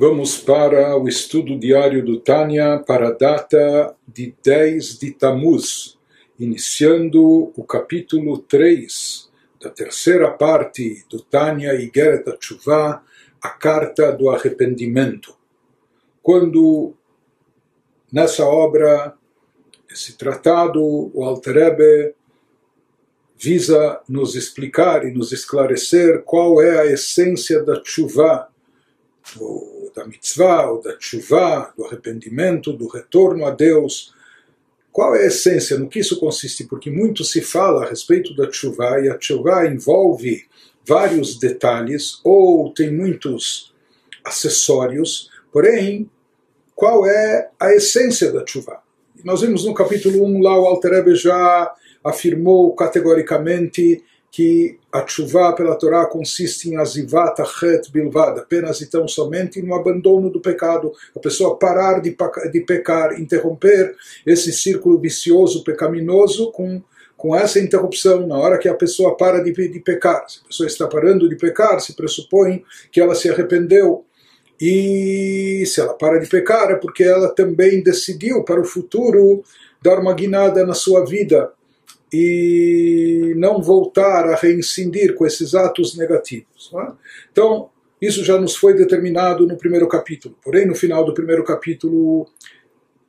Vamos para o estudo diário do Tânia para a data de 10 de Tamuz, iniciando o capítulo 3 da terceira parte do Tânia Igeret Tshuva, a carta do arrependimento. Quando nessa obra, esse tratado, o Alter Rebbe visa nos explicar e nos esclarecer qual é a essência da Tshuva, da mitzvah, ou da tshuva, do arrependimento, do retorno a Deus. Qual é a essência, no que isso consiste? Porque muito se fala a respeito da tshuva, e a tshuva envolve vários detalhes, ou tem muitos acessórios, porém, qual é a essência da tshuva? Nós vimos no capítulo 1 lá, o Alter Rebbe já afirmou categoricamente que a chuva pela Torá consiste em azivat achet bilvad, apenas e tão somente no abandono do pecado, a pessoa parar de, de pecar, interromper esse círculo vicioso, pecaminoso, com, com essa interrupção, na hora que a pessoa para de, de pecar. Se a pessoa está parando de pecar, se pressupõe que ela se arrependeu. E se ela para de pecar é porque ela também decidiu para o futuro dar uma guinada na sua vida e não voltar a reincidir com esses atos negativos. É? Então, isso já nos foi determinado no primeiro capítulo. Porém, no final do primeiro capítulo,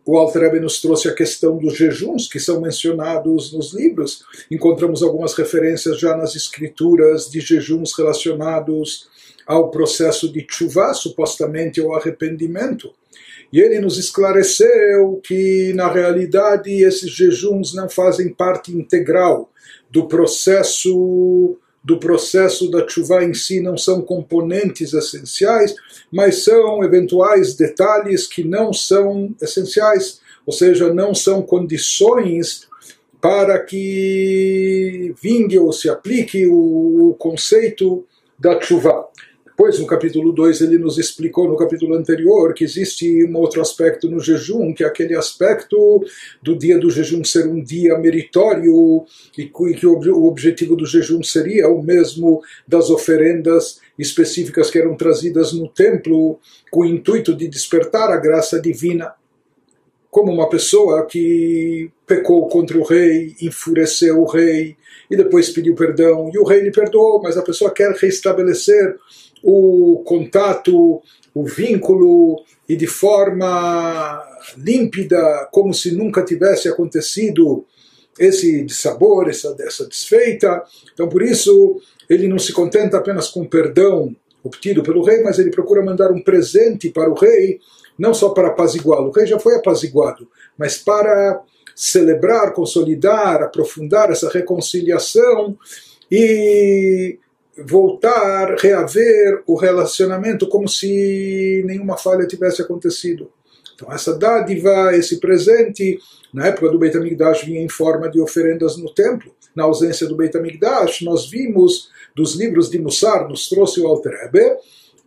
o Alter nos trouxe a questão dos jejuns que são mencionados nos livros. Encontramos algumas referências já nas escrituras de jejuns relacionados ao processo de chuva, supostamente ao arrependimento. E ele nos esclareceu que, na realidade, esses jejuns não fazem parte integral do processo do processo da chuva em si, não são componentes essenciais, mas são eventuais detalhes que não são essenciais, ou seja, não são condições para que vingue ou se aplique o, conceito da chuva. Depois, no capítulo 2, ele nos explicou no capítulo anterior que existe um outro aspecto no jejum, que é aquele aspecto do dia do jejum ser um dia meritório e que o objetivo do jejum seria o mesmo das oferendas específicas que eram trazidas no templo com o intuito de despertar a graça divina como uma pessoa que pecou contra o rei, enfureceu o rei e depois pediu perdão e o rei lhe perdoou, mas a pessoa quer restabelecer o contato, o vínculo e de forma límpida, como se nunca tivesse acontecido esse dissabor, essa, essa desfeita. Então, por isso, ele não se contenta apenas com o perdão obtido pelo rei, mas ele procura mandar um presente para o rei, não só para apaziguá-lo, o rei já foi apaziguado, mas para celebrar, consolidar, aprofundar essa reconciliação e voltar, reaver o relacionamento como se nenhuma falha tivesse acontecido. Então essa dádiva, esse presente, na época do Beit HaMikdash vinha em forma de oferendas no templo. Na ausência do Beit HaMikdash, nós vimos dos livros de Mussar, nos trouxe o Alter Rebbe,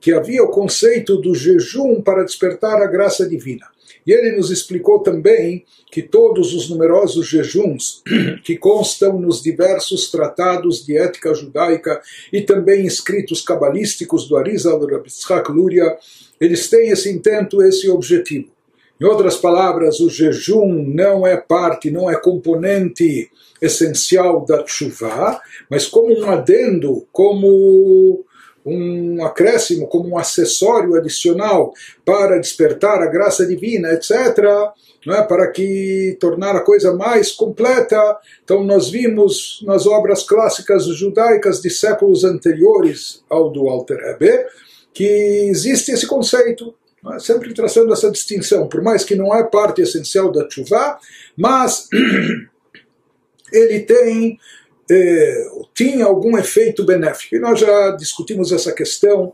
que havia o conceito do jejum para despertar a graça divina. E ele nos explicou também que todos os numerosos jejuns que constam nos diversos tratados de ética judaica e também escritos cabalísticos do Arizal Rabitzhak Luria, eles têm esse intento, esse objetivo. Em outras palavras, o jejum não é parte, não é componente essencial da chuva, mas como um adendo, como um acréscimo, como um acessório adicional para despertar a graça divina, etc., é? para que tornar a coisa mais completa. Então nós vimos nas obras clássicas judaicas de séculos anteriores ao do Alter Rebbe que existe esse conceito, é? sempre traçando essa distinção, por mais que não é parte essencial da chuva, mas ele tem eh, tinha algum efeito benéfico. E nós já discutimos essa questão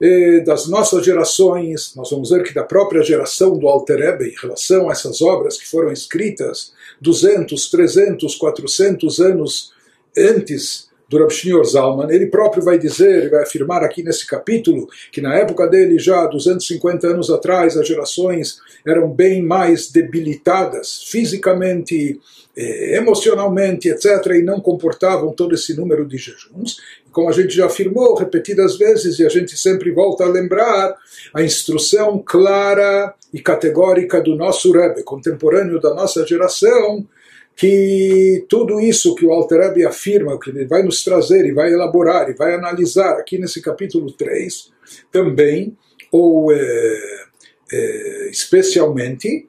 eh, das nossas gerações, nós vamos ver que da própria geração do Alter Rebbe em relação a essas obras que foram escritas 200, 300, 400 anos antes do Rav Shneur Zalman, ele próprio vai dizer, vai afirmar aqui nesse capítulo, que na época dele, já 250 anos atrás, as gerações eram bem mais debilitadas fisicamente, eh, emocionalmente, etc., e não comportavam todo esse número de jejuns. Como a gente já afirmou repetidas vezes, e a gente sempre volta a lembrar, a instrução clara e categórica do nosso Rebbe, contemporâneo da nossa geração, que tudo isso que o Alter Rebbe afirma, que ele vai nos trazer e vai elaborar e vai analisar aqui nesse capítulo 3, também, ou é, é, especialmente,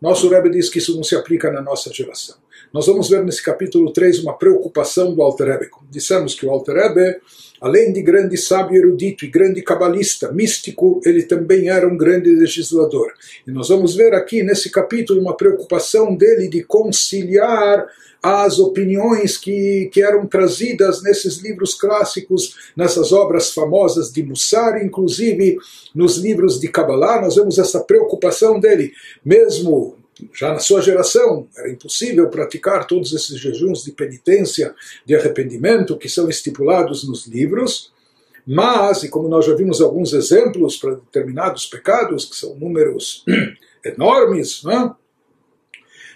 nosso Rebbe diz que isso não se aplica na nossa geração. Nós vamos ver nesse capítulo 3 uma preocupação do Alter. Como dissemos que o Alter Rebbe, além de grande sábio erudito e grande cabalista, místico, ele também era um grande legislador. E nós vamos ver aqui nesse capítulo uma preocupação dele de conciliar as opiniões que, que eram trazidas nesses livros clássicos, nessas obras famosas de Mussar, inclusive nos livros de Kabbalah, nós vemos essa preocupação dele, mesmo já na sua geração era impossível praticar todos esses jejuns de penitência, de arrependimento que são estipulados nos livros, mas, e como nós já vimos alguns exemplos para determinados pecados, que são números enormes, não? É?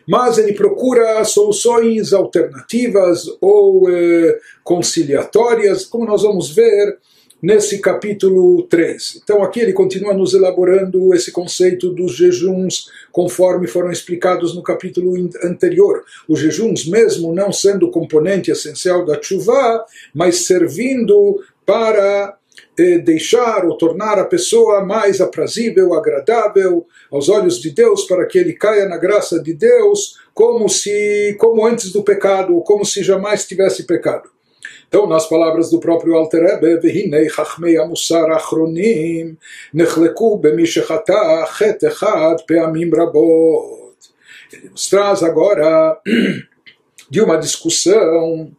mas ele procura soluções alternativas ou eh, conciliatórias, como nós vamos ver nesse capítulo 3. Então aqui ele continua nos elaborando esse conceito dos jejuns conforme foram explicados no capítulo anterior. Os jejuns, mesmo não sendo componente essencial da chuva, mas servindo para eh, deixar ou tornar a pessoa mais aprazível, agradável aos olhos de Deus, para que ele caia na graça de Deus, como se, como antes do pecado, ou como se jamais tivesse pecado. Então, nas palavras do próprio Alter Rebbe, Vehinei Chachmei Amusar Achronim, Nechleku Bemishechata Chet Echad Peamim brabot Ele nos traz agora de uma discussão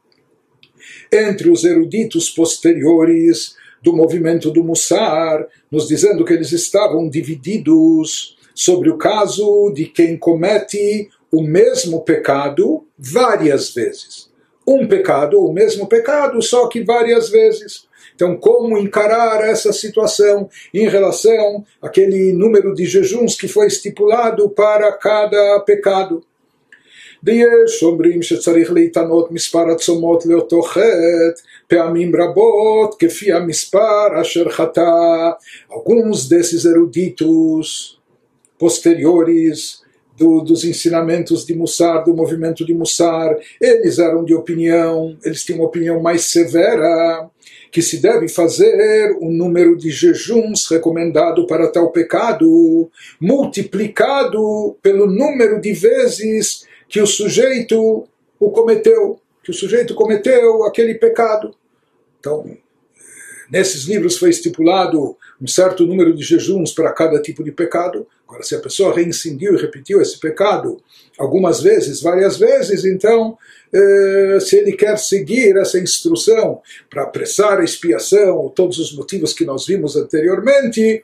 entre os eruditos posteriores do movimento do Mussar, nos dizendo que eles estavam divididos sobre o caso de quem comete o mesmo pecado várias vezes um pecado, ou o mesmo pecado, só que várias vezes. Então, como encarar essa situação em relação àquele número de jejuns que foi estipulado para cada pecado? ויש אומרים שצריך להתענות מספר הצומות לאותו חטא פעמים רבות כפי המספר אשר חטא. Alguns desses eruditos posteriores do, dos ensinamentos de Mussar, do movimento de Mussar, eles eram de opinião, eles tinham uma opinião mais severa, que se deve fazer o número de jejuns recomendado para tal pecado, multiplicado pelo número de vezes que o sujeito o cometeu, que o sujeito cometeu aquele pecado. Então, nesses livros foi estipulado um certo número de jejuns para cada tipo de pecado. Agora, se a pessoa reincidiu e repetiu esse pecado algumas vezes, várias vezes, então, eh, se ele quer seguir essa instrução para apressar a expiação, todos os motivos que nós vimos anteriormente,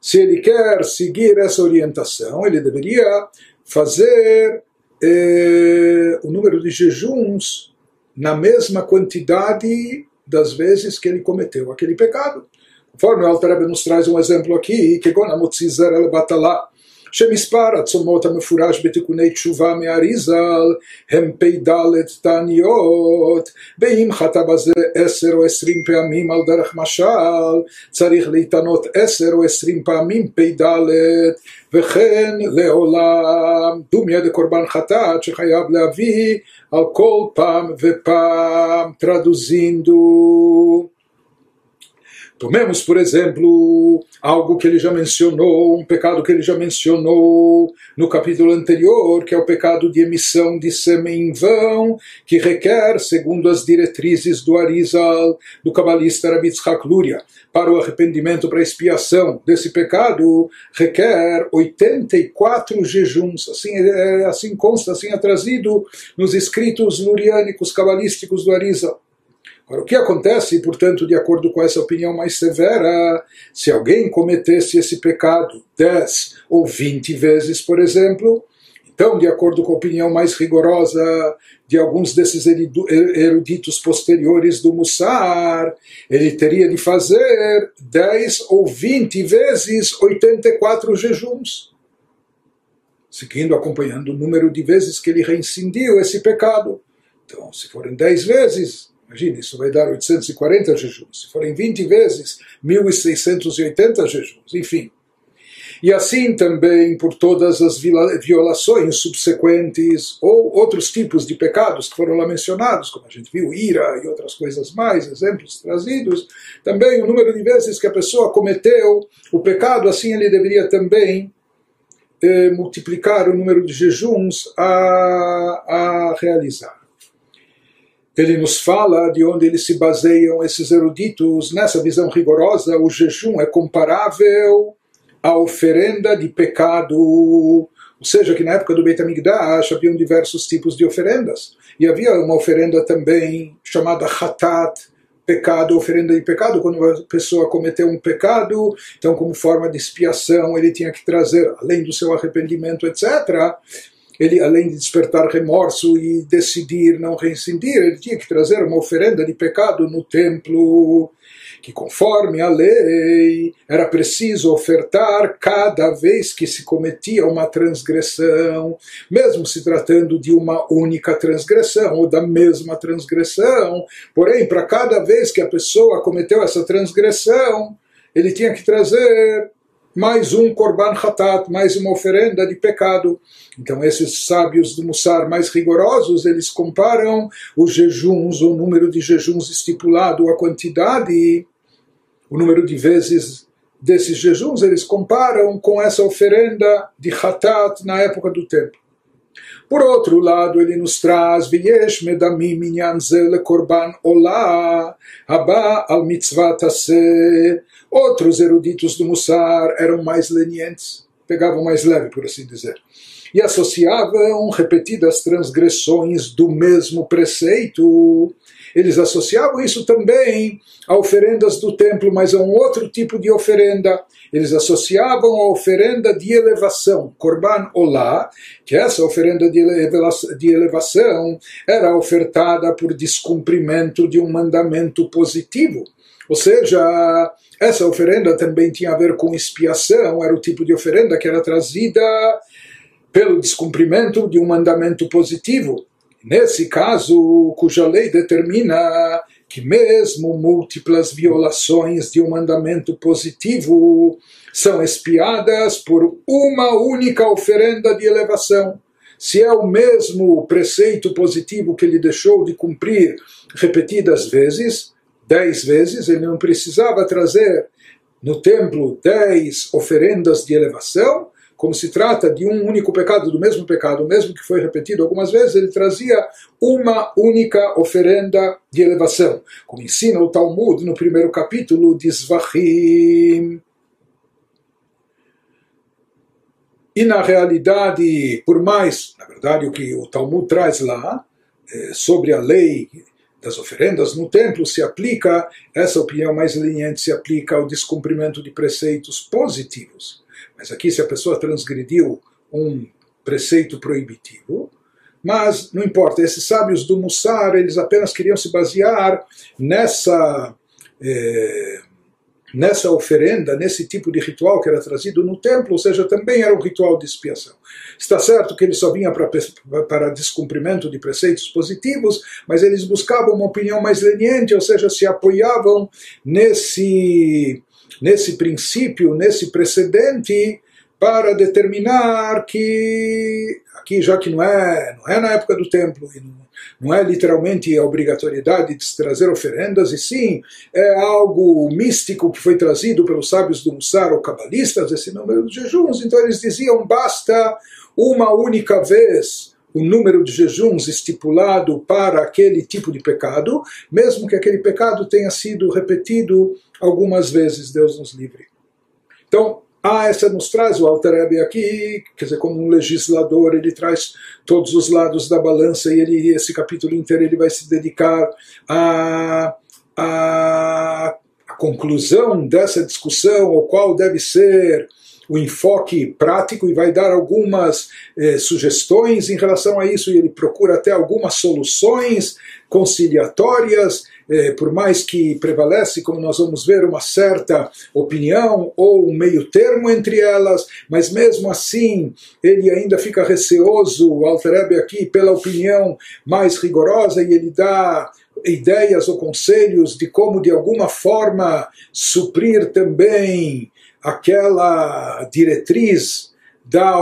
se ele quer seguir essa orientação, ele deveria fazer eh, o número de jejuns na mesma quantidade das vezes que ele cometeu aquele pecado. Conforme o Alter Rebbe nos traz um exemplo aqui, que Gona Motzizer el Batalá, שמספר הצומות המפורש בתיקוני תשובה מאריזל הם פ"ד תעניות ואם חטא בזה עשר או עשרים פעמים על דרך משל צריך להתענות עשר או עשרים פעמים פ"ד וכן לעולם דומיה דקורבן חטאת שחייב להביא על כל פעם ופעם traduzindo Tomemos, por exemplo, algo que ele já mencionou, um pecado que ele já mencionou no capítulo anterior, que é o pecado de emissão de sêmen em vão, que requer, segundo as diretrizes do Arizal, do cabalista Rabitzhak Luria, para o arrependimento, para a expiação desse pecado, requer 84 jejuns. Assim, é, assim consta, assim é trazido nos escritos luriânicos cabalísticos do Arizal. Agora, o que acontece, portanto, de acordo com essa opinião mais severa, se alguém cometesse esse pecado 10 ou 20 vezes, por exemplo, Então, de acordo com a opinião mais rigorosa de alguns desses eruditos posteriores do Mussar, ele teria de fazer 10 ou 20 vezes 84 jejuns, seguindo, acompanhando o número de vezes que ele reincindiu esse pecado. Então, se forem 10 vezes, imagine, isso vai dar 840 jejuns. Se forem 20 vezes, 1680 jejuns, enfim. E assim também por todas as violações subsequentes ou outros tipos de pecados que foram lá mencionados, como a gente viu, ira e outras coisas mais, exemplos trazidos, também o número de vezes que a pessoa cometeu o pecado, assim ele deveria também eh, multiplicar o número de jejuns a, a realizar ele nos fala de onde eles se baseiam esses eruditos nessa visão rigorosa o jejum é comparável a oferenda de pecado. Ou seja, que na época do Beit HaMikdash haviam diversos tipos de oferendas. E havia uma oferenda também chamada Hatat, pecado, oferenda de pecado, quando a pessoa cometeu um pecado, então como forma de expiação ele tinha que trazer, além do seu arrependimento, etc., ele além de despertar remorso e decidir não reincindir, ele tinha que trazer uma oferenda de pecado no templo que conforme a lei era preciso ofertar cada vez que se cometia uma transgressão, mesmo se tratando de uma única transgressão ou da mesma transgressão. Porém, para cada vez que a pessoa cometeu essa transgressão, ele tinha que trazer mais um korban hatat, mais uma oferenda de pecado. Então esses sábios do Mussar mais rigorosos, eles comparam os jejuns, o número de jejuns estipulado, a quantidade o número de vezes desses jejuns, eles comparam com essa oferenda de Hatat na época do templo. Por outro lado, ele nos traz Viesh medamim minyan korban olá haba al mitzvah Outros eruditos do Mussar eram mais lenientes, pegavam mais leve, por assim dizer e associavam repetidas transgressões do mesmo preceito. Eles associavam isso também a oferendas do templo, mas a um outro tipo de oferenda. Eles associavam a oferenda de elevação, Korban Olá, que essa oferenda de elevação era ofertada por descumprimento de um mandamento positivo. Ou seja, essa oferenda também tinha a ver com expiação, era o tipo de oferenda que era trazida pelo descumprimento de um mandamento positivo. Nesse caso, cuja lei determina que mesmo múltiplas violações de um mandamento positivo são espiadas por uma única oferenda de elevação. Se é o mesmo preceito positivo que ele deixou de cumprir repetidas vezes, dez vezes, ele não precisava trazer no templo dez oferendas de elevação, como se trata de um único pecado, do mesmo pecado, mesmo que foi repetido algumas vezes, ele trazia uma única oferenda de elevação, como ensina o Talmud no primeiro capítulo de Zvachim. E na realidade, por mais, na verdade, o que o Talmud traz lá, é, sobre a lei das oferendas no templo se aplica, essa opinião mais leniente se aplica ao descumprimento de preceitos positivos. Mas aqui, se a pessoa transgrediu um preceito proibitivo, mas não importa, esses sábios do Mussar, eles apenas queriam se basear nessa, eh, nessa oferenda, nesse tipo de ritual que era trazido no templo, ou seja, também era um ritual de expiação. Está certo que ele só vinha para, para descumprimento de preceitos positivos, mas eles buscavam uma opinião mais leniente, ou seja, se apoiavam nesse nesse princípio, nesse precedente, para determinar que aqui já que não é não é na época do templo não é literalmente a obrigatoriedade de se trazer oferendas e sim é algo místico que foi trazido pelos sábios do Mussar ou cabalistas esse número de jejuns. Então eles diziam basta uma única vez o número de jejuns estipulado para aquele tipo de pecado, mesmo que aquele pecado tenha sido repetido algumas vezes, Deus nos livre. Então, ah, essa nos traz o Alter aqui, quer dizer, como um legislador, ele traz todos os lados da balança e ele, esse capítulo inteiro ele vai se dedicar a, a, a conclusão dessa discussão, ou qual deve ser o enfoque prático e vai dar algumas eh, sugestões em relação a isso, e ele procura até algumas soluções conciliatórias, eh, por mais que prevalece, como nós vamos ver, uma certa opinião ou um meio termo entre elas, mas mesmo assim ele ainda fica receoso, o Alterebe aqui, pela opinião mais rigorosa, e ele dá ideias ou conselhos de como de alguma forma suprir também aquela diretriz da,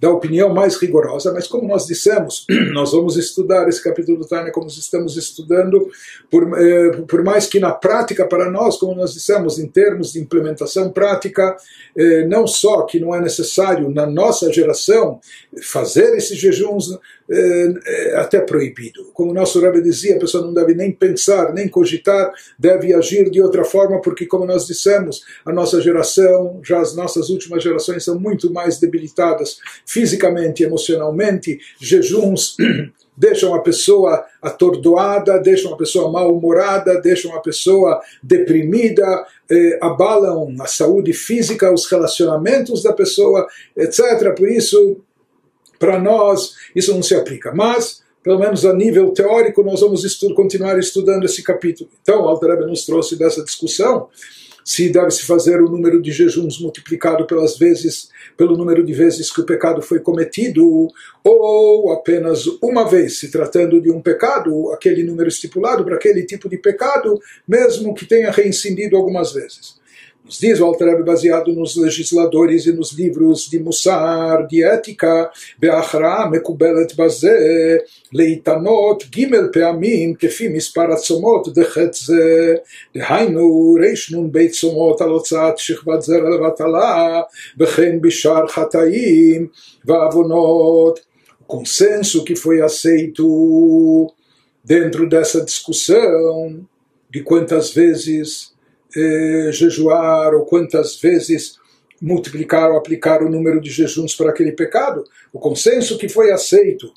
da opinião mais rigorosa, mas como nós dissemos, nós vamos estudar esse capítulo do Tânia como estamos estudando, por, eh, por mais que na prática para nós, como nós dissemos, em termos de implementação prática, eh, não só que não é necessário na nossa geração fazer esses jejuns, é até proibido. Como o nosso Rebbe dizia, a pessoa não deve nem pensar, nem cogitar, deve agir de outra forma, porque como nós dissemos, a nossa geração, já as nossas últimas gerações são muito mais debilitadas fisicamente, emocionalmente, jejuns deixam a pessoa atordoada, deixam a pessoa mal-humorada, deixam a pessoa deprimida, eh, abalam a saúde física, os relacionamentos da pessoa, etc. Por isso, para nós, isso não se aplica. Mas, pelo menos a nível teórico, nós vamos estu continuar estudando esse capítulo. Então, Alter nos trouxe dessa discussão se deve-se fazer o número de jejuns multiplicado pelas vezes, pelo número de vezes que o pecado foi cometido, ou apenas uma vez, se tratando de um pecado, aquele número estipulado para aquele tipo de pecado, mesmo que tenha reincidido algumas vezes. Nos diz o Altareb baseado nos legisladores e nos livros de Mussar, de ética, Beachra, Mekubelet Bazé, Leitanot, Gimel Peamim, Kefim Isparatzomot, Dechetze, Dehainu, Reishnun Beitzomot, Alotzat, Shechvat Zer, Vatala, Bechen Bishar Hataim, Vavonot. O consenso que foi aceito dentro dessa discussão de quantas vezes eh, jejuar ou quantas vezes multiplicar ou aplicar o número de jejuns para aquele pecado. O consenso que foi aceito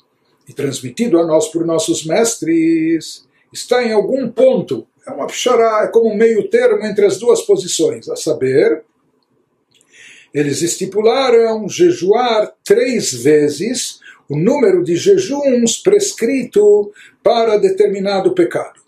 e transmitido a nós por nossos mestres está em algum ponto. É uma pichará, é como um meio termo entre as duas posições, a saber, eles estipularam jejuar três vezes o número de jejuns prescrito para determinado pecado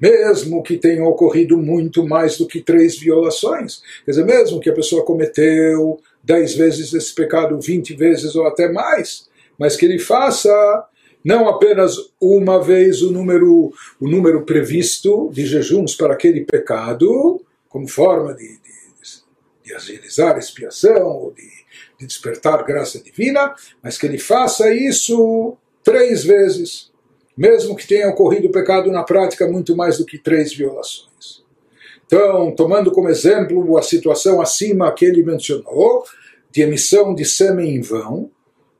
mesmo que tenham ocorrido muito mais do que três violações, quer dizer, mesmo que a pessoa cometeu dez vezes esse pecado, vinte vezes ou até mais, mas que ele faça não apenas uma vez o número, o número previsto de jejuns para aquele pecado, como forma de, de, de agilizar expiação ou de, de despertar graça divina, mas que ele faça isso três vezes mesmo que tenha ocorrido o pecado na prática muito mais do que três violações. Então, tomando como exemplo a situação acima que ele mencionou, de emissão de sêmen em vão,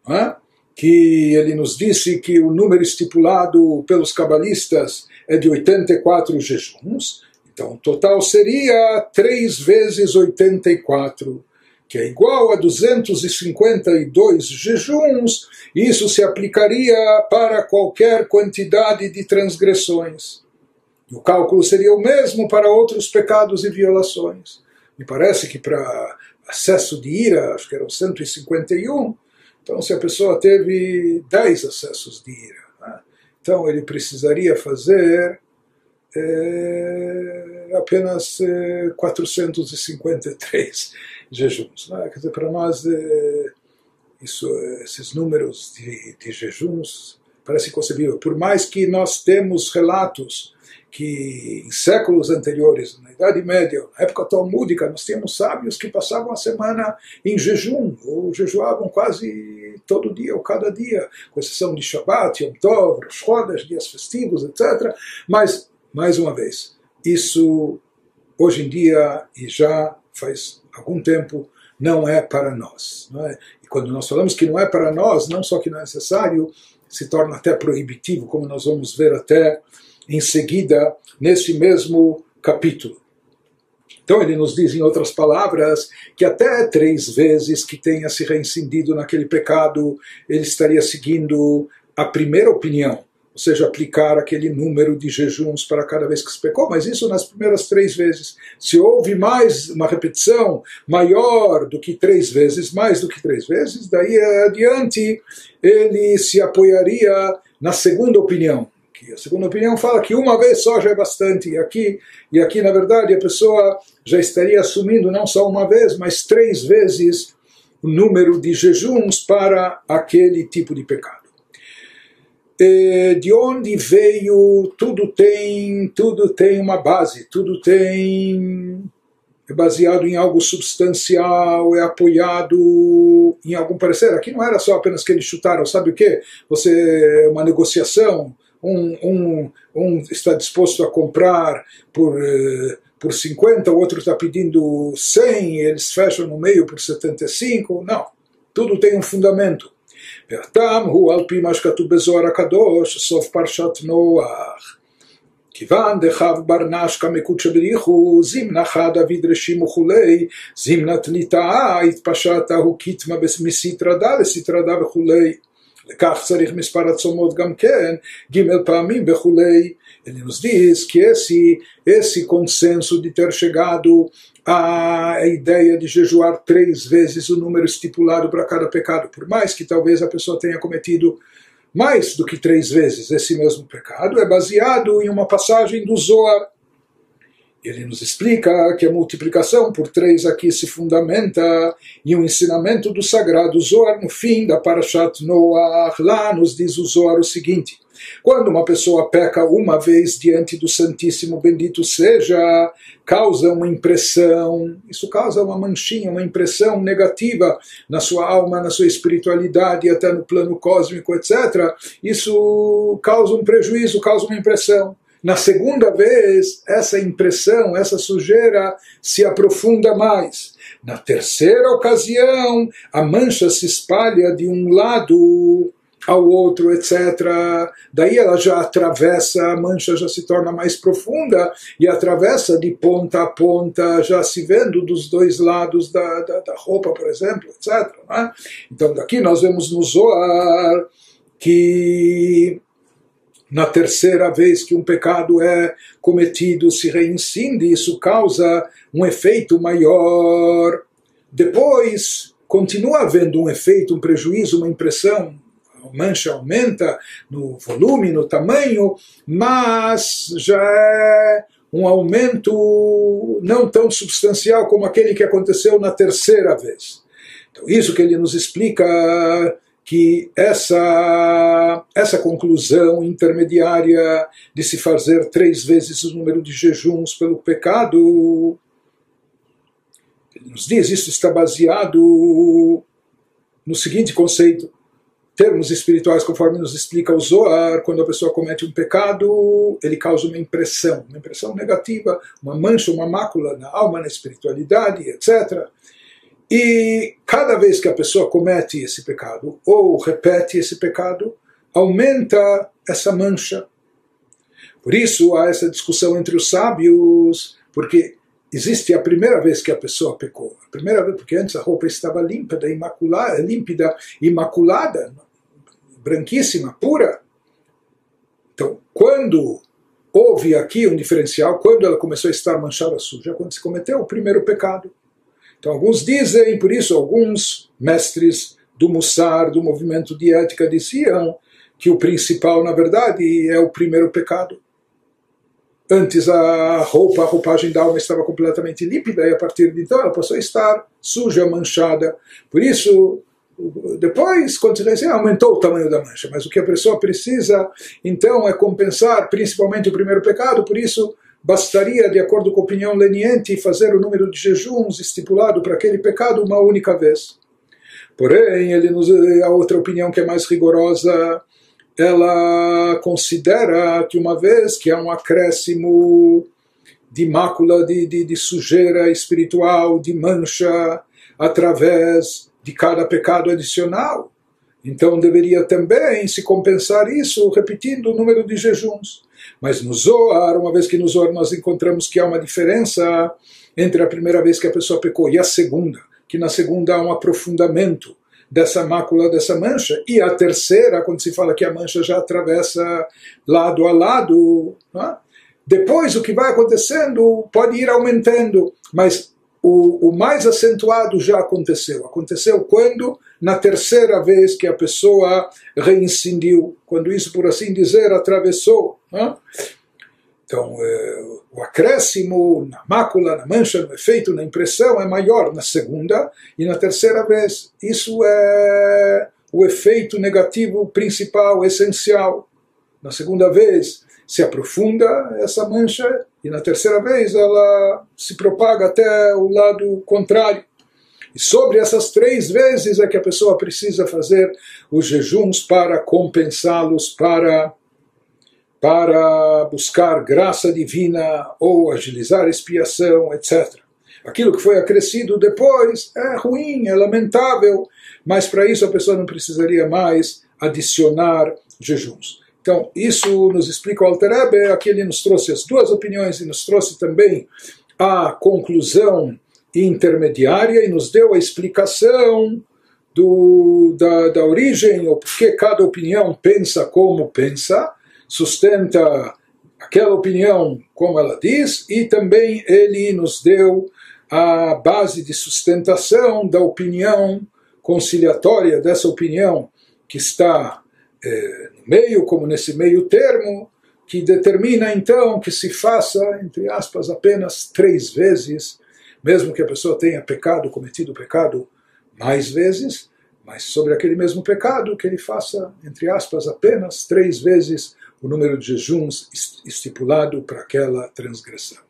né, que ele nos disse que o número estipulado pelos cabalistas é de 84 jejuns, então o total seria 3 vezes 84 que é igual a 252 jejuns, isso se aplicaria para qualquer quantidade de transgressões. O cálculo seria o mesmo para outros pecados e violações. Me parece que para acesso de ira, acho que eram 151, então se a pessoa teve 10 acessos de ira, né? então ele precisaria fazer é, apenas é, 453 jejuns. Né? Quer dizer, para nós, é, isso, esses números de, de jejuns parecem concebível. Por mais que nós temos relatos que em séculos anteriores, na Idade Média, na época talmúdica, nós tínhamos sábios que passavam a semana em jejum, ou jejuavam quase todo dia ou cada dia, com exceção de Shabbat, Yom Tov, Rosh Chodesh, dias festivos, etc. Mas, mais uma vez, isso hoje em dia e já faz algum tempo não é para nós. É? E quando nós falamos que não é para nós, não só que não é necessário, se torna até proibitivo, como nós vamos ver até em seguida nesse mesmo capítulo. Então ele nos diz em outras palavras que até três vezes que tenha se reincidido naquele pecado, ele estaria seguindo a primeira opinião, ou seja, aplicar aquele número de jejuns para cada vez que se pecou, mas isso nas primeiras três vezes. Se houve mais uma repetição maior do que três vezes, mais do que três vezes, daí adiante ele se apoiaria na segunda opinião. Que a segunda opinião fala que uma vez só já é bastante, e aqui, e aqui na verdade a pessoa já estaria assumindo não só uma vez, mas três vezes o número de jejuns para aquele tipo de pecado. É, de onde veio, tudo tem, tudo tem uma base, tudo tem é baseado em algo substancial, é apoiado em algum parecer. Aqui não era só apenas que eles chutaram, sabe o que? Você uma negociação, um, um, um está disposto a comprar por eh, por 50, o outro está pedindo 100, eles fecham no meio por 75. Não, tudo tem um fundamento. והטעם הוא על פי מה שכתוב בזוהר הקדוש, סוף פרשת נוח. כיוון דחב ברנש כמקודשא בריחו, זימנה חד אביד רשים וכולי, זימנת ליטאה, התפשטה הוא קיטמה מסתרא דא לסתרא דא וכולי. לכך צריך מספר הצומות גם כן, ג' פעמים וכולי. Ele nos diz que esse, esse consenso de ter chegado à ideia de jejuar três vezes o número estipulado para cada pecado, por mais que talvez a pessoa tenha cometido mais do que três vezes esse mesmo pecado, é baseado em uma passagem do Zohar. Ele nos explica que a multiplicação por três aqui se fundamenta em um ensinamento do sagrado Zohar no fim da Parashat Noah. Lá nos diz o Zohar o seguinte: quando uma pessoa peca uma vez diante do Santíssimo, bendito seja, causa uma impressão, isso causa uma manchinha, uma impressão negativa na sua alma, na sua espiritualidade, até no plano cósmico, etc. Isso causa um prejuízo, causa uma impressão. Na segunda vez, essa impressão, essa sujeira se aprofunda mais. Na terceira ocasião, a mancha se espalha de um lado ao outro, etc. Daí ela já atravessa, a mancha já se torna mais profunda e atravessa de ponta a ponta, já se vendo dos dois lados da, da, da roupa, por exemplo, etc. Né? Então daqui nós vemos no Zoar que na terceira vez que um pecado é cometido, se reincide, isso causa um efeito maior. Depois, continua havendo um efeito, um prejuízo, uma impressão mancha aumenta no volume, no tamanho, mas já é um aumento não tão substancial como aquele que aconteceu na terceira vez. Então, isso que ele nos explica que essa, essa conclusão intermediária de se fazer três vezes o número de jejuns pelo pecado, ele nos diz, isso está baseado no seguinte conceito termos espirituais, conforme nos explica o Zohar, quando a pessoa comete um pecado, ele causa uma impressão, uma impressão negativa, uma mancha, uma mácula na alma, na espiritualidade, etc. E cada vez que a pessoa comete esse pecado, ou repete esse pecado, aumenta essa mancha. Por isso há essa discussão entre os sábios, porque existe a primeira vez que a pessoa pecou. A primeira vez, porque antes a roupa estava límpida, imaculada, límpida, imaculada branquíssima, pura. Então, quando houve aqui um diferencial, quando ela começou a estar manchada suja, quando se cometeu o primeiro pecado. Então, alguns dizem, por isso, alguns mestres do Mussar, do movimento de ética, diziam que o principal, na verdade, é o primeiro pecado. Antes a roupa, a roupagem da alma estava completamente límpida e a partir de então ela passou a estar suja, manchada. Por isso, depois, continua assim, aumentou o tamanho da mancha, mas o que a pessoa precisa, então, é compensar principalmente o primeiro pecado, por isso bastaria, de acordo com a opinião leniente, fazer o número de jejuns estipulado para aquele pecado uma única vez. Porém, ele nos, a outra opinião que é mais rigorosa, ela considera que uma vez que há um acréscimo de mácula, de, de, de sujeira espiritual, de mancha, através de cada pecado adicional. Então deveria também se compensar isso repetindo o número de jejuns. Mas no Zohar, uma vez que no Zohar nós encontramos que há uma diferença entre a primeira vez que a pessoa pecou e a segunda, que na segunda há um aprofundamento, dessa mácula, dessa mancha. E a terceira, quando se fala que a mancha já atravessa lado a lado, é? depois o que vai acontecendo pode ir aumentando, mas o, o, mais acentuado já aconteceu. Aconteceu quando? Na terceira vez que a pessoa reincidiu, quando isso, por assim dizer, atravessou. Né? Então, é, o acréscimo na mácula, na mancha, no efeito, na impressão é maior na segunda e na terceira vez. Isso é o efeito negativo principal, essencial. Na segunda vez se aprofunda essa mancha e na terceira vez ela se propaga até o lado contrário. E sobre essas três vezes é que a pessoa precisa fazer os jejuns para compensá-los, para para buscar graça divina ou agilizar expiação, etc. Aquilo que foi acrescido depois é ruim, é lamentável, mas para isso a pessoa não precisaria mais adicionar jejuns. Então, isso nos explica o Alter Ebe, aqui ele nos trouxe as duas opiniões e nos trouxe também a conclusão intermediária e nos deu a explicação do, da, da origem, ou porque cada opinião pensa como pensa, sustenta aquela opinião como ela diz, e também ele nos deu a base de sustentação da opinião conciliatória, dessa opinião que está é, no meio, como nesse meio termo, que determina então que se faça, entre aspas, apenas três vezes, mesmo que a pessoa tenha pecado, cometido pecado mais vezes, mas sobre aquele mesmo pecado que ele faça, entre aspas, apenas três vezes o número de jejuns estipulado para aquela transgressão.